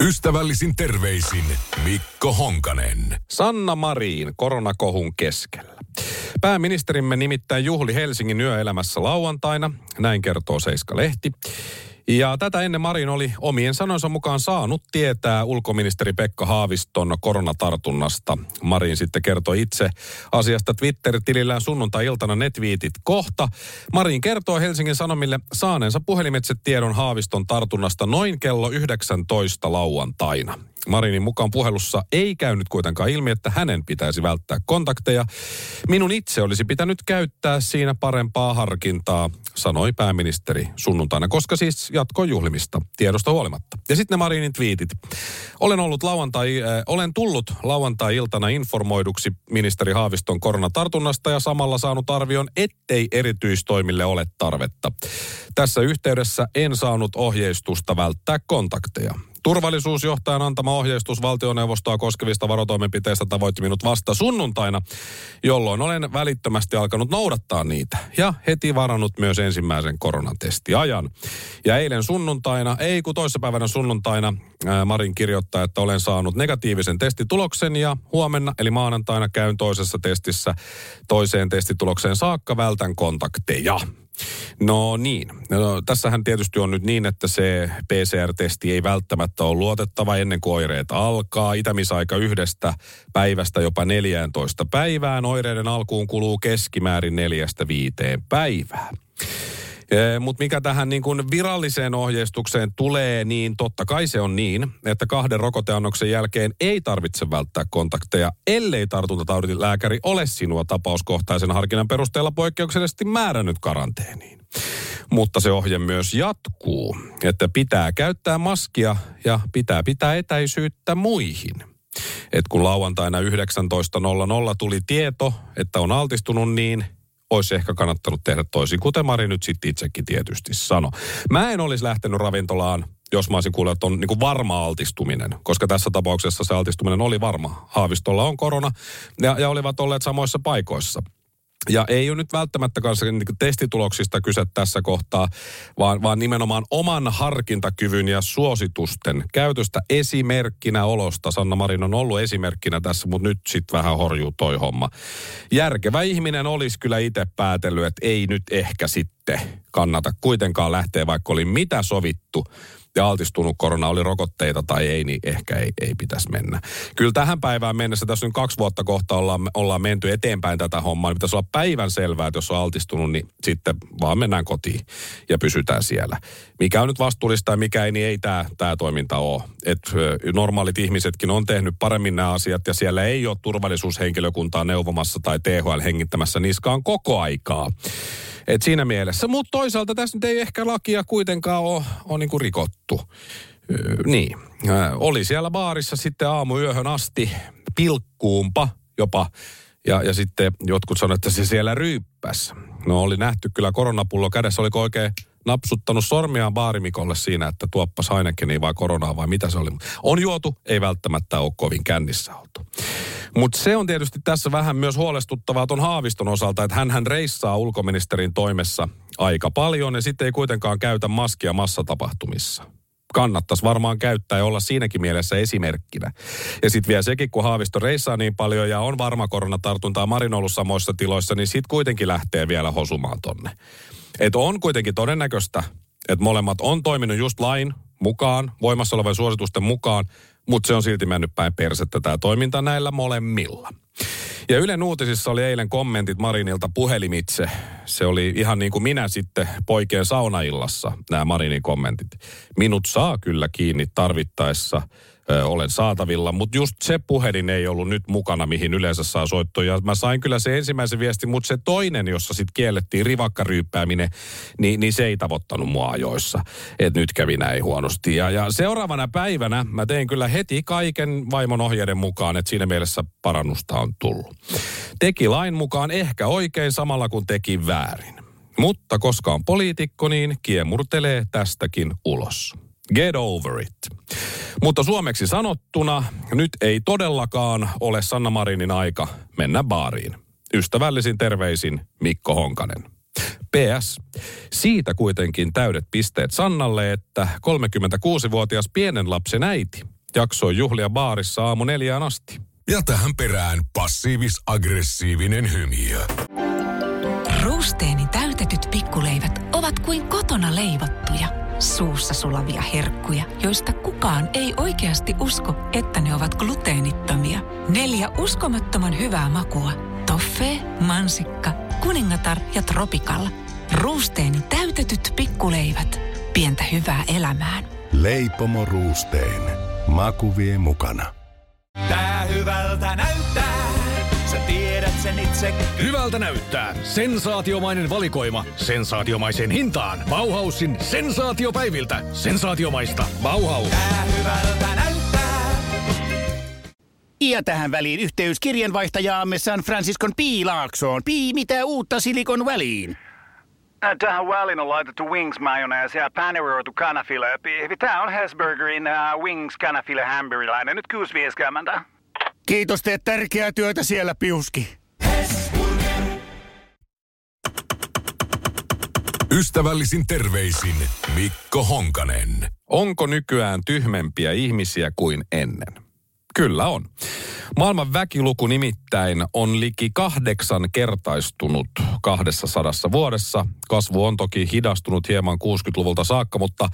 Ystävällisin terveisin Mikko Honkanen. Sanna Marin koronakohun keskellä. Pääministerimme nimittäin juhli Helsingin yöelämässä lauantaina, näin kertoo Seiska-lehti. Ja tätä ennen Marin oli omien sanoinsa mukaan saanut tietää ulkoministeri Pekka Haaviston koronatartunnasta. Marin sitten kertoi itse asiasta Twitter-tilillään sunnuntai-iltana netviitit kohta. Marin kertoo Helsingin Sanomille saaneensa puhelimitse tiedon Haaviston tartunnasta noin kello 19 lauantaina. Marinin mukaan puhelussa ei käynyt kuitenkaan ilmi, että hänen pitäisi välttää kontakteja. Minun itse olisi pitänyt käyttää siinä parempaa harkintaa, sanoi pääministeri sunnuntaina, koska siis jatkoi juhlimista tiedosta huolimatta. Ja sitten ne Marinin twiitit. Olen, ollut lauantai, äh, olen tullut lauantai-iltana informoiduksi ministeri Haaviston koronatartunnasta ja samalla saanut arvion, ettei erityistoimille ole tarvetta. Tässä yhteydessä en saanut ohjeistusta välttää kontakteja. Turvallisuusjohtajan antama ohjeistus valtioneuvostoa koskevista varotoimenpiteistä tavoitti minut vasta sunnuntaina, jolloin olen välittömästi alkanut noudattaa niitä ja heti varannut myös ensimmäisen koronatestiajan. Ja eilen sunnuntaina, ei kun toissapäivänä sunnuntaina, Marin kirjoittaa, että olen saanut negatiivisen testituloksen ja huomenna eli maanantaina käyn toisessa testissä toiseen testitulokseen saakka vältän kontakteja. No niin. No, tässähän tietysti on nyt niin, että se PCR-testi ei välttämättä ole luotettava ennen kuin oireet alkaa. Itämisaika yhdestä päivästä jopa 14 päivään. Oireiden alkuun kuluu keskimäärin neljästä viiteen päivää. Mutta mikä tähän niin kuin viralliseen ohjeistukseen tulee, niin totta kai se on niin, että kahden rokoteannoksen jälkeen ei tarvitse välttää kontakteja, ellei tartuntataudin lääkäri ole sinua tapauskohtaisen harkinnan perusteella poikkeuksellisesti määrännyt karanteeniin. Mutta se ohje myös jatkuu, että pitää käyttää maskia ja pitää pitää etäisyyttä muihin. Et kun lauantaina 19.00 tuli tieto, että on altistunut, niin olisi ehkä kannattanut tehdä toisin, kuten Mari nyt sitten itsekin tietysti sanoi. Mä en olisi lähtenyt ravintolaan, jos mä olisin kuullut, että on niin kuin varma altistuminen, koska tässä tapauksessa se altistuminen oli varma. Haavistolla on korona ja, ja olivat olleet samoissa paikoissa. Ja ei ole nyt välttämättä kanssa niin testituloksista kyse tässä kohtaa, vaan, vaan nimenomaan oman harkintakyvyn ja suositusten käytöstä esimerkkinä olosta. Sanna Marin on ollut esimerkkinä tässä, mutta nyt sitten vähän horjuu toi homma. Järkevä ihminen olisi kyllä itse päätellyt, että ei nyt ehkä sitten kannata kuitenkaan lähteä, vaikka oli mitä sovittu ja altistunut korona, oli rokotteita tai ei, niin ehkä ei, ei pitäisi mennä. Kyllä tähän päivään mennessä, tässä nyt kaksi vuotta kohta ollaan, ollaan menty eteenpäin tätä hommaa, niin pitäisi olla päivän selvää, että jos on altistunut, niin sitten vaan mennään kotiin ja pysytään siellä. Mikä on nyt vastuullista ja mikä ei, niin ei tämä tää toiminta ole. Et, normaalit ihmisetkin on tehnyt paremmin nämä asiat ja siellä ei ole turvallisuushenkilökuntaa neuvomassa tai THL hengittämässä niskaan koko aikaa. Et siinä mielessä. Mutta toisaalta tässä nyt ei ehkä lakia kuitenkaan ole, ole niin kuin rikottu. Öö, niin. Oli siellä baarissa sitten aamuyöhön asti pilkkuumpa jopa. Ja, ja sitten jotkut sanoivat, että se siellä ryyppäs. No oli nähty kyllä koronapullo kädessä. Oliko oikein napsuttanut sormiaan baarimikolle siinä, että tuoppas Heinekeniin vai koronaa vai mitä se oli. On juotu, ei välttämättä ole kovin kännissä oltu. Mutta se on tietysti tässä vähän myös huolestuttavaa tuon Haaviston osalta, että hän reissaa ulkoministerin toimessa aika paljon ja sitten ei kuitenkaan käytä maskia massatapahtumissa kannattaisi varmaan käyttää ja olla siinäkin mielessä esimerkkinä. Ja sitten vielä sekin, kun Haavisto reissaa niin paljon ja on varma koronatartuntaa Marin ollut samoissa tiloissa, niin sitten kuitenkin lähtee vielä hosumaan tonne. Et on kuitenkin todennäköistä, että molemmat on toiminut just lain mukaan, voimassa olevan suositusten mukaan, mutta se on silti mennyt päin persettä tämä toiminta näillä molemmilla. Ja Ylen uutisissa oli eilen kommentit Marinilta puhelimitse. Se oli ihan niin kuin minä sitten poikien saunaillassa, nämä Marinin kommentit. Minut saa kyllä kiinni tarvittaessa olen saatavilla. Mutta just se puhelin ei ollut nyt mukana, mihin yleensä saa soittoja. Mä sain kyllä se ensimmäisen viestin, mutta se toinen, jossa sitten kiellettiin rivakkaryyppääminen, niin, niin se ei tavoittanut mua ajoissa. Että nyt kävi näin huonosti. Ja, ja seuraavana päivänä mä tein kyllä heti kaiken vaimon ohjeiden mukaan, että siinä mielessä parannusta on tullut. Teki lain mukaan ehkä oikein samalla kun teki väärin. Mutta koska on poliitikko, niin kiemurtelee tästäkin ulos. Get over it. Mutta suomeksi sanottuna, nyt ei todellakaan ole Sanna Marinin aika mennä baariin. Ystävällisin terveisin Mikko Honkanen. PS. Siitä kuitenkin täydet pisteet Sannalle, että 36-vuotias pienen lapsen äiti jaksoi juhlia baarissa aamu neljään asti. Ja tähän perään passiivis-aggressiivinen hymiö. Ruusteenin täytetyt pikkuleivät ovat kuin kotona leivottuja, suussa sulavia herkkuja, joista kukaan ei oikeasti usko, että ne ovat gluteenittomia. Neljä uskomattoman hyvää makua. Toffee, mansikka, kuningatar ja tropikalla. Ruusteenin täytetyt pikkuleivät. Pientä hyvää elämään. Leipomo Ruusteen. Maku vie mukana. Tää hyvältä näyttää. Sä tiedät sen itse. Hyvältä näyttää. Sensaatiomainen valikoima. Sensaatiomaiseen hintaan. Bauhausin sensaatiopäiviltä. Sensaatiomaista. Bauhaus. Tää hyvältä näyttää. Ja tähän väliin yhteys kirjanvaihtajaamme San Franciscon Piilaaksoon. Pii, mitä uutta Silikon väliin? Äh, Tähän väliin on laitettu wings mayonnaise ja paneroitu kanafila. Tämä on Hesburgerin uh, wings kanafila hamburilainen. Nyt 6.50. Kiitos, teet tärkeää työtä siellä, Piuski. Ystävällisin terveisin Mikko Honkanen. Onko nykyään tyhmempiä ihmisiä kuin ennen? Kyllä on. Maailman väkiluku nimittäin on liki kahdeksan kertaistunut kahdessa sadassa vuodessa. Kasvu on toki hidastunut hieman 60-luvulta saakka, mutta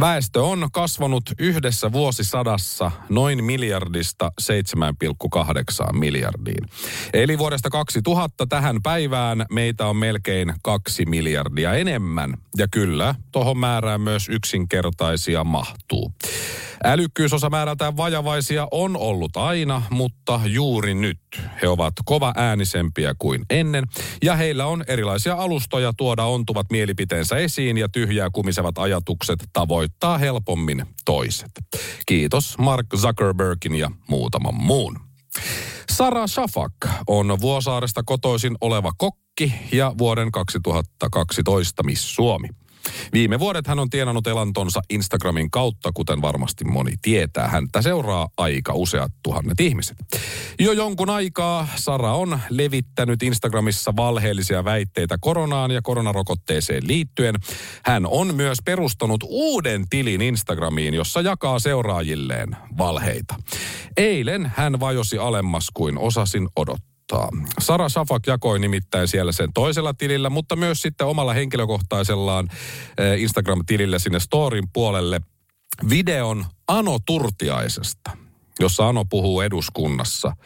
väestö on kasvanut yhdessä vuosisadassa noin miljardista 7,8 miljardiin. Eli vuodesta 2000 tähän päivään meitä on melkein kaksi miljardia enemmän. Ja kyllä, tuohon määrään myös yksinkertaisia mahtuu. Älykkyysosa määrältään vajavaisia on ollut aina, mutta juuri nyt he ovat kova äänisempiä kuin ennen. Ja heillä on erilaisia alustoja tuoda ontuvat mielipiteensä esiin ja tyhjää kumisevat ajatukset tavoittaa helpommin toiset. Kiitos Mark Zuckerbergin ja muutaman muun. Sara Shafak on Vuosaaresta kotoisin oleva kokki ja vuoden 2012 Miss Suomi. Viime vuodet hän on tienannut elantonsa Instagramin kautta, kuten varmasti moni tietää. Häntä seuraa aika useat tuhannet ihmiset. Jo jonkun aikaa Sara on levittänyt Instagramissa valheellisia väitteitä koronaan ja koronarokotteeseen liittyen. Hän on myös perustanut uuden tilin Instagramiin, jossa jakaa seuraajilleen valheita. Eilen hän vajosi alemmas kuin osasin odottaa odottaa. Sara Safak jakoi nimittäin siellä sen toisella tilillä, mutta myös sitten omalla henkilökohtaisellaan eh, Instagram-tilillä sinne storin puolelle videon Ano Turtiaisesta, jossa Ano puhuu eduskunnassa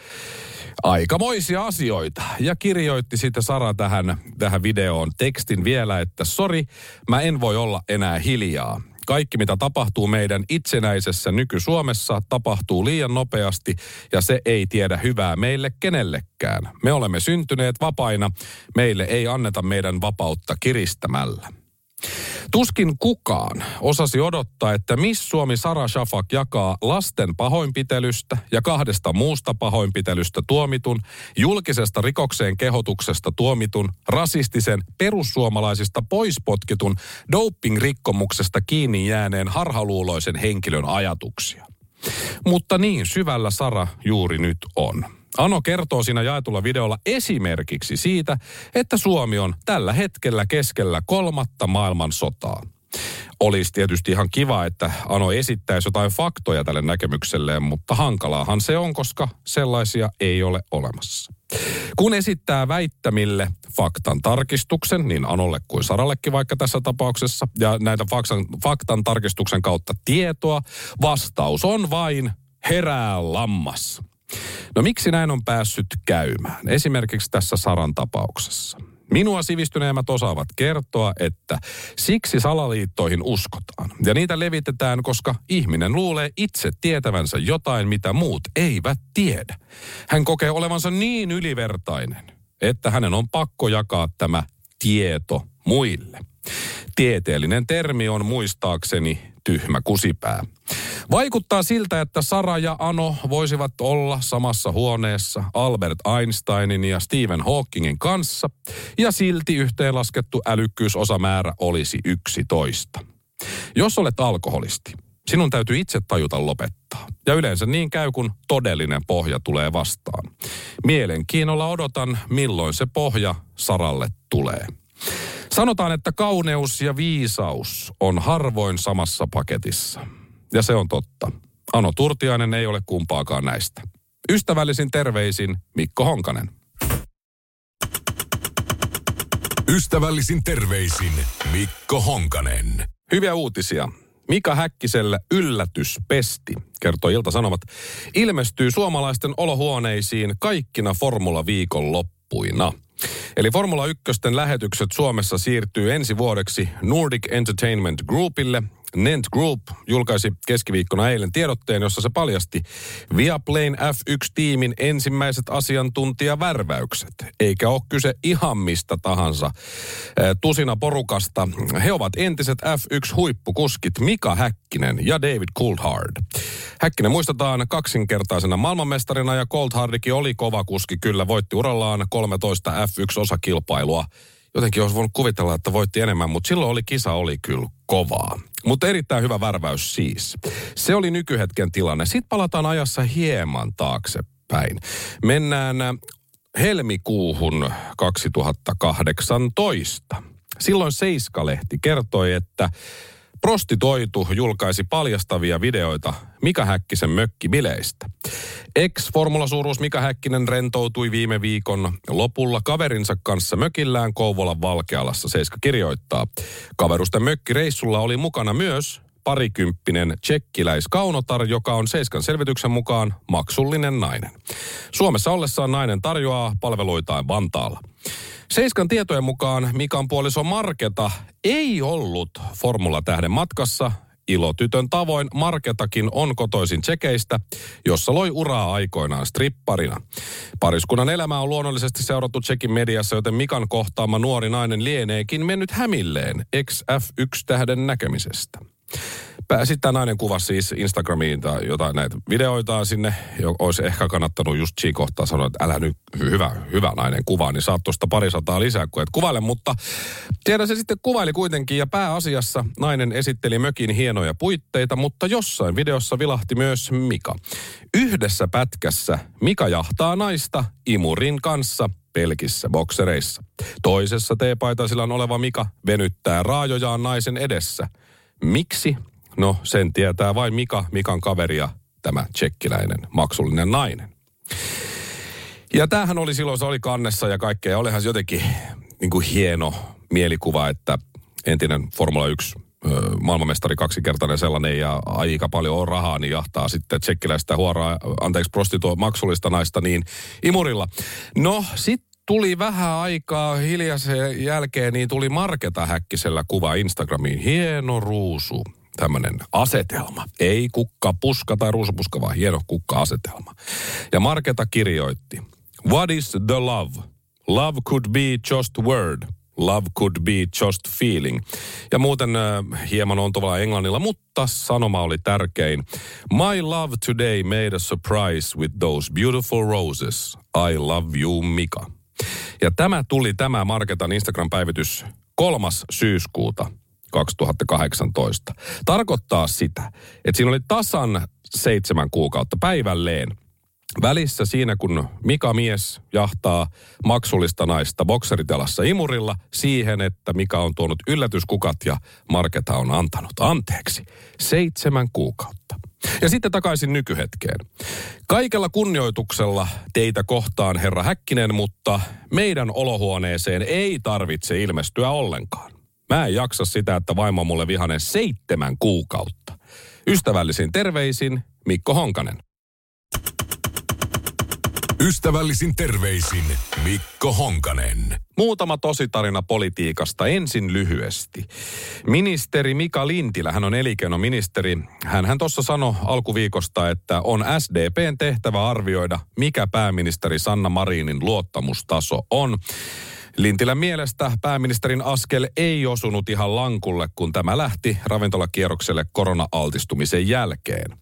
aikamoisia asioita. Ja kirjoitti sitten Sara tähän, tähän videoon tekstin vielä, että sori, mä en voi olla enää hiljaa. Kaikki, mitä tapahtuu meidän itsenäisessä nyky-Suomessa, tapahtuu liian nopeasti ja se ei tiedä hyvää meille kenellekään. Me olemme syntyneet vapaina, meille ei anneta meidän vapautta kiristämällä. Tuskin kukaan osasi odottaa, että Miss Suomi Sara Shafak jakaa lasten pahoinpitelystä ja kahdesta muusta pahoinpitelystä tuomitun, julkisesta rikokseen kehotuksesta tuomitun, rasistisen, perussuomalaisista poispotkitun, doping-rikkomuksesta kiinni jääneen harhaluuloisen henkilön ajatuksia. Mutta niin syvällä Sara juuri nyt on. Ano kertoo siinä jaetulla videolla esimerkiksi siitä, että Suomi on tällä hetkellä keskellä kolmatta maailmansotaa. Olisi tietysti ihan kiva, että Ano esittäisi jotain faktoja tälle näkemykselleen, mutta hankalaahan se on, koska sellaisia ei ole olemassa. Kun esittää väittämille faktan tarkistuksen, niin Anolle kuin Sarallekin vaikka tässä tapauksessa, ja näitä faktan, faktan tarkistuksen kautta tietoa, vastaus on vain herää lammas. No miksi näin on päässyt käymään? Esimerkiksi tässä Saran tapauksessa. Minua sivistyneemmät osaavat kertoa, että siksi salaliittoihin uskotaan. Ja niitä levitetään, koska ihminen luulee itse tietävänsä jotain, mitä muut eivät tiedä. Hän kokee olevansa niin ylivertainen, että hänen on pakko jakaa tämä tieto muille. Tieteellinen termi on muistaakseni tyhmä kusipää. Vaikuttaa siltä, että Sara ja Ano voisivat olla samassa huoneessa Albert Einsteinin ja Stephen Hawkingin kanssa, ja silti yhteenlaskettu älykkyysosamäärä olisi 11. Jos olet alkoholisti, sinun täytyy itse tajuta lopettaa. Ja yleensä niin käy, kun todellinen pohja tulee vastaan. Mielenkiinnolla odotan, milloin se pohja Saralle tulee. Sanotaan, että kauneus ja viisaus on harvoin samassa paketissa. Ja se on totta. Ano Turtiainen ei ole kumpaakaan näistä. Ystävällisin terveisin Mikko Honkanen. Ystävällisin terveisin Mikko Honkanen. Hyviä uutisia. Mika Häkkisellä yllätyspesti, kertoo Ilta-Sanomat, ilmestyy suomalaisten olohuoneisiin kaikkina Formula-viikon loppuina. Eli Formula 1 lähetykset Suomessa siirtyy ensi vuodeksi Nordic Entertainment Groupille – Nent Group julkaisi keskiviikkona eilen tiedotteen, jossa se paljasti Viaplayn F1-tiimin ensimmäiset asiantuntijavärväykset. Eikä ole kyse ihan mistä tahansa tusina porukasta. He ovat entiset F1-huippukuskit Mika Häkkinen ja David Coulthard. Häkkinen muistetaan kaksinkertaisena maailmanmestarina ja Coulthardikin oli kova kuski, kyllä voitti urallaan 13 F1-osakilpailua jotenkin olisi voinut kuvitella, että voitti enemmän, mutta silloin oli kisa oli kyllä kovaa. Mutta erittäin hyvä värväys siis. Se oli nykyhetken tilanne. Sitten palataan ajassa hieman taaksepäin. Mennään helmikuuhun 2018. Silloin Seiska-lehti kertoi, että Prostitoitu julkaisi paljastavia videoita Mika Häkkisen mökkibileistä. Ex-formulasuuruus Mika Häkkinen rentoutui viime viikon lopulla kaverinsa kanssa mökillään Kouvolan Valkealassa, Seiska kirjoittaa. Kaverusten mökkireissulla oli mukana myös parikymppinen tsekkiläiskaunotar, joka on Seiskan selvityksen mukaan maksullinen nainen. Suomessa ollessaan nainen tarjoaa palveluitaan Vantaalla. Seiskan tietojen mukaan Mikan puoliso Marketa ei ollut Formula-tähden matkassa. Ilotytön tavoin Marketakin on kotoisin tsekeistä, jossa loi uraa aikoinaan stripparina. Pariskunnan elämä on luonnollisesti seurattu Tsekin mediassa, joten Mikan kohtaama nuori nainen lieneekin mennyt hämilleen XF1-tähden näkemisestä. Sitten tämä nainen kuvasi siis Instagramiin tai jotain näitä videoita sinne. Olisi ehkä kannattanut just siinä kohtaa sanoa, että älä nyt hyvä, hyvä nainen kuvaa, niin saat tuosta parisataa lisää kuin et kuvaile. Mutta tiedä se sitten kuvaili kuitenkin ja pääasiassa nainen esitteli mökin hienoja puitteita, mutta jossain videossa vilahti myös Mika. Yhdessä pätkässä Mika jahtaa naista imurin kanssa pelkissä boksereissa. Toisessa teepaitasilla oleva Mika venyttää raajojaan naisen edessä. Miksi No, sen tietää vain Mika, Mikan kaveri ja tämä tsekkiläinen maksullinen nainen. Ja tämähän oli silloin, se oli kannessa ja kaikkea. Olihan se jotenkin niin kuin hieno mielikuva, että entinen Formula 1 maailmanmestari kaksikertainen sellainen ja aika paljon on rahaa, niin jahtaa sitten tsekkiläistä huoraa, anteeksi, prostituo maksullista naista niin imurilla. No, sitten tuli vähän aikaa hiljaisen jälkeen, niin tuli Marketa Häkkisellä kuva Instagramiin. Hieno ruusu tämmöinen asetelma. Ei kukka puska tai ruusupuska, vaan hieno kukka-asetelma. Ja Marketa kirjoitti, What is the love? Love could be just word. Love could be just feeling. Ja muuten äh, hieman on tavallaan englannilla, mutta sanoma oli tärkein. My love today made a surprise with those beautiful roses. I love you, Mika. Ja tämä tuli tämä Marketan Instagram-päivitys kolmas syyskuuta 2018. Tarkoittaa sitä, että siinä oli tasan seitsemän kuukautta päivälleen välissä siinä, kun Mika mies jahtaa maksullista naista bokseritelassa imurilla siihen, että Mika on tuonut yllätyskukat ja Marketa on antanut anteeksi. Seitsemän kuukautta. Ja sitten takaisin nykyhetkeen. Kaikella kunnioituksella teitä kohtaan, herra Häkkinen, mutta meidän olohuoneeseen ei tarvitse ilmestyä ollenkaan. Mä en jaksa sitä, että vaimo mulle vihanen seitsemän kuukautta. Ystävällisin terveisin Mikko Honkanen. Ystävällisin terveisin Mikko Honkanen. Muutama tositarina politiikasta ensin lyhyesti. Ministeri Mika Lintilä, hän on elinkeinoministeri. Hän, hän tuossa sanoi alkuviikosta, että on SDPn tehtävä arvioida, mikä pääministeri Sanna Marinin luottamustaso on. Lintilän mielestä pääministerin askel ei osunut ihan lankulle, kun tämä lähti ravintolakierrokselle korona-altistumisen jälkeen.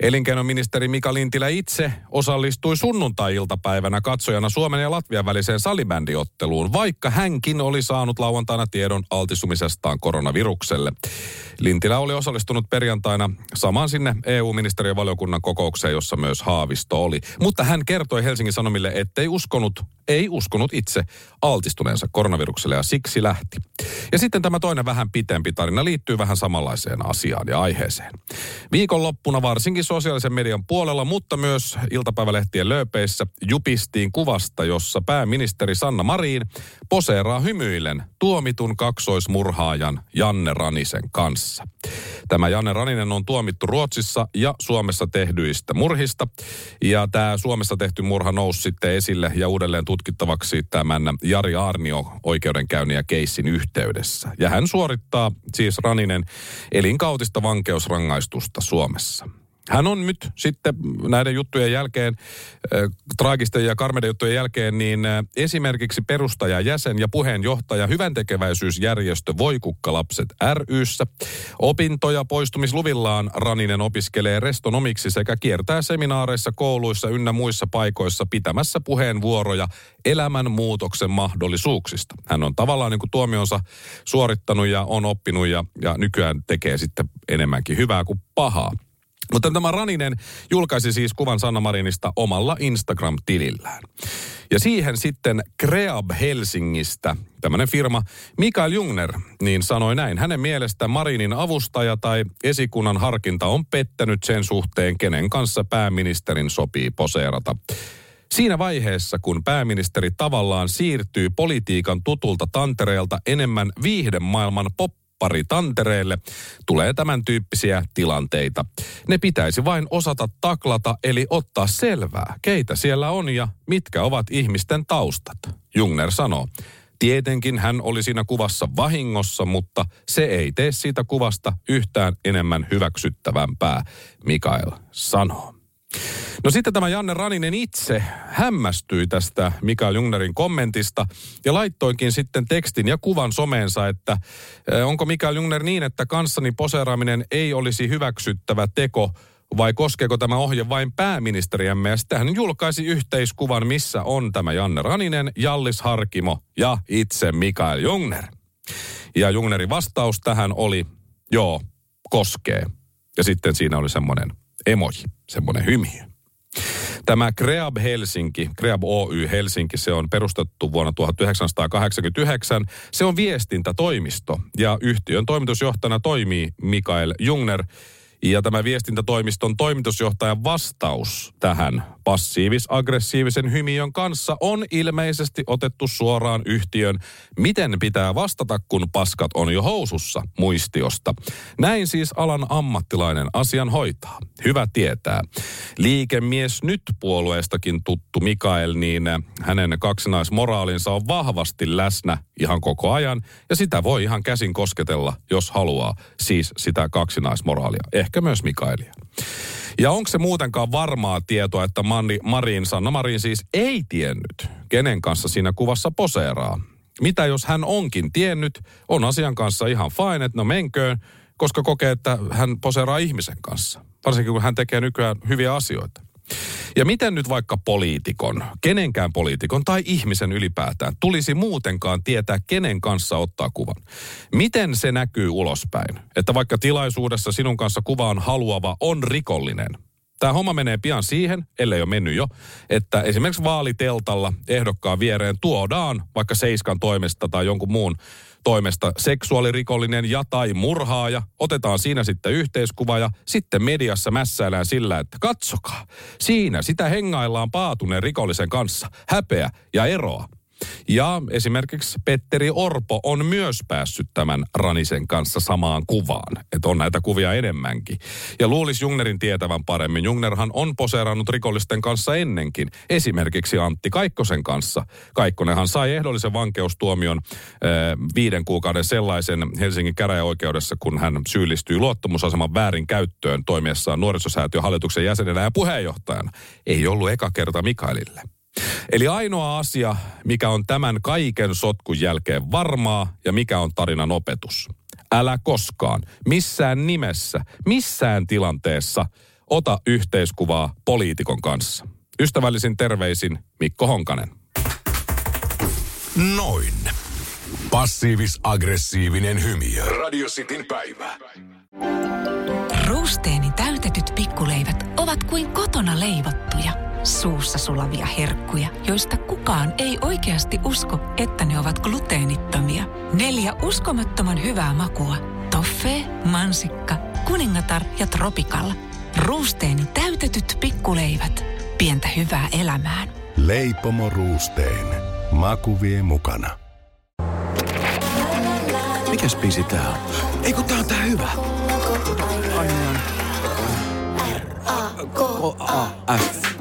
Elinkeinoministeri Mika Lintilä itse osallistui sunnuntai-iltapäivänä katsojana Suomen ja Latvian väliseen salibändiotteluun, vaikka hänkin oli saanut lauantaina tiedon altistumisestaan koronavirukselle. Lintilä oli osallistunut perjantaina samaan sinne EU-ministeriön valiokunnan kokoukseen, jossa myös Haavisto oli. Mutta hän kertoi Helsingin Sanomille, ettei uskonut, ei uskonut itse altistuneensa koronavirukselle ja siksi lähti. Ja sitten tämä toinen vähän pitempi tarina liittyy vähän samanlaiseen asiaan ja aiheeseen. Viikonloppuna varsinkin sosiaalisen median puolella, mutta myös iltapäivälehtien lööpeissä jupistiin kuvasta, jossa pääministeri Sanna Marin poseeraa hymyillen tuomitun kaksoismurhaajan Janne Ranisen kanssa. Tämä Janne Raninen on tuomittu Ruotsissa ja Suomessa tehdyistä murhista. Ja tämä Suomessa tehty murha nousi sitten esille ja uudelleen tutkittavaksi tämän Jari Arnio oikeudenkäynnin ja keissin yhteydessä. Ja hän suorittaa siis Raninen elinkautista vankeusrangaistusta Suomessa. Hän on nyt sitten näiden juttujen jälkeen, äh, traagisten ja karmeiden juttujen jälkeen, niin äh, esimerkiksi perustajajäsen ja puheenjohtaja hyväntekeväisyysjärjestö Voikukkalapset ryssä. Opintoja poistumisluvillaan Raninen opiskelee restonomiksi sekä kiertää seminaareissa, kouluissa ynnä muissa paikoissa pitämässä puheenvuoroja elämänmuutoksen mahdollisuuksista. Hän on tavallaan niin kuin tuomionsa suorittanut ja on oppinut ja, ja nykyään tekee sitten enemmänkin hyvää kuin pahaa. Mutta tämä Raninen julkaisi siis kuvan Sanna Marinista omalla Instagram-tilillään. Ja siihen sitten Kreab Helsingistä, tämmöinen firma, Mikael Jungner, niin sanoi näin. Hänen mielestä Marinin avustaja tai esikunnan harkinta on pettänyt sen suhteen, kenen kanssa pääministerin sopii poseerata. Siinä vaiheessa, kun pääministeri tavallaan siirtyy politiikan tutulta tantereelta enemmän viihdemaailman pop pari tantereelle, tulee tämän tyyppisiä tilanteita. Ne pitäisi vain osata taklata, eli ottaa selvää, keitä siellä on ja mitkä ovat ihmisten taustat. Jungner sanoo. Tietenkin hän oli siinä kuvassa vahingossa, mutta se ei tee siitä kuvasta yhtään enemmän hyväksyttävämpää, Mikael sanoo. No sitten tämä Janne Raninen itse hämmästyi tästä Mikael Jungnerin kommentista ja laittoinkin sitten tekstin ja kuvan someensa, että onko Mikael Jungner niin, että kanssani poseeraaminen ei olisi hyväksyttävä teko vai koskeeko tämä ohje vain pääministeriämme? Ja sitten hän julkaisi yhteiskuvan, missä on tämä Janne Raninen, Jallis Harkimo ja itse Mikael Jungner. Ja Jungnerin vastaus tähän oli, joo, koskee. Ja sitten siinä oli semmoinen emoji, semmoinen hymiö. Tämä Kreab Helsinki, Kreab Oy Helsinki, se on perustettu vuonna 1989. Se on viestintätoimisto ja yhtiön toimitusjohtajana toimii Mikael Jungner. Ja tämä viestintätoimiston toimitusjohtajan vastaus tähän passiivis-aggressiivisen hymiön kanssa on ilmeisesti otettu suoraan yhtiön Miten pitää vastata, kun paskat on jo housussa muistiosta. Näin siis alan ammattilainen asian hoitaa. Hyvä tietää. Liikemies nyt puolueestakin tuttu Mikael, niin hänen kaksinaismoraalinsa on vahvasti läsnä ihan koko ajan. Ja sitä voi ihan käsin kosketella, jos haluaa. Siis sitä kaksinaismoraalia. Ehkä myös Mikaelia. Ja onko se muutenkaan varmaa tietoa, että Mani, Marin, Sanna Marin siis ei tiennyt, kenen kanssa siinä kuvassa poseeraa? Mitä jos hän onkin tiennyt, on asian kanssa ihan fine, että no menköön, koska kokee, että hän poseeraa ihmisen kanssa. Varsinkin kun hän tekee nykyään hyviä asioita. Ja miten nyt vaikka poliitikon, kenenkään poliitikon tai ihmisen ylipäätään tulisi muutenkaan tietää, kenen kanssa ottaa kuvan? Miten se näkyy ulospäin? Että vaikka tilaisuudessa sinun kanssa kuvaan haluava on rikollinen. Tämä homma menee pian siihen, ellei ole mennyt jo, että esimerkiksi vaaliteltalla ehdokkaan viereen tuodaan vaikka Seiskan toimesta tai jonkun muun toimesta seksuaalirikollinen ja tai murhaaja. Otetaan siinä sitten yhteiskuva ja sitten mediassa mässäillään sillä, että katsokaa, siinä sitä hengaillaan paatuneen rikollisen kanssa. Häpeä ja eroa. Ja esimerkiksi Petteri Orpo on myös päässyt tämän Ranisen kanssa samaan kuvaan. Että on näitä kuvia enemmänkin. Ja luulisi Jungnerin tietävän paremmin. Jungnerhan on poseerannut rikollisten kanssa ennenkin. Esimerkiksi Antti Kaikkosen kanssa. Kaikkonenhan sai ehdollisen vankeustuomion äh, viiden kuukauden sellaisen Helsingin käräjäoikeudessa, kun hän syyllistyi luottamusaseman väärin käyttöön toimiessaan nuorisosäätiön hallituksen jäsenenä ja puheenjohtajana. Ei ollut eka kerta Mikaelille. Eli ainoa asia, mikä on tämän kaiken sotkun jälkeen varmaa ja mikä on tarinan opetus. Älä koskaan, missään nimessä, missään tilanteessa ota yhteiskuvaa poliitikon kanssa. Ystävällisin terveisin Mikko Honkanen. Noin. Passiivis-aggressiivinen hymy. Radio Cityn päivä. Ruusteeni täytetyt pikkuleivät ovat kuin kotona leivottuja, suussa sulavia herkkuja, joista kukaan ei oikeasti usko, että ne ovat gluteenittomia. Neljä uskomattoman hyvää makua. Toffee, mansikka, kuningatar ja tropikalla. Ruusteeni täytetyt pikkuleivät. Pientä hyvää elämään. Leipomo Ruusteen. Maku vie mukana. Mikäs biisi tää on? Ei kun tää on tää hyvä. R-A-K-A-F.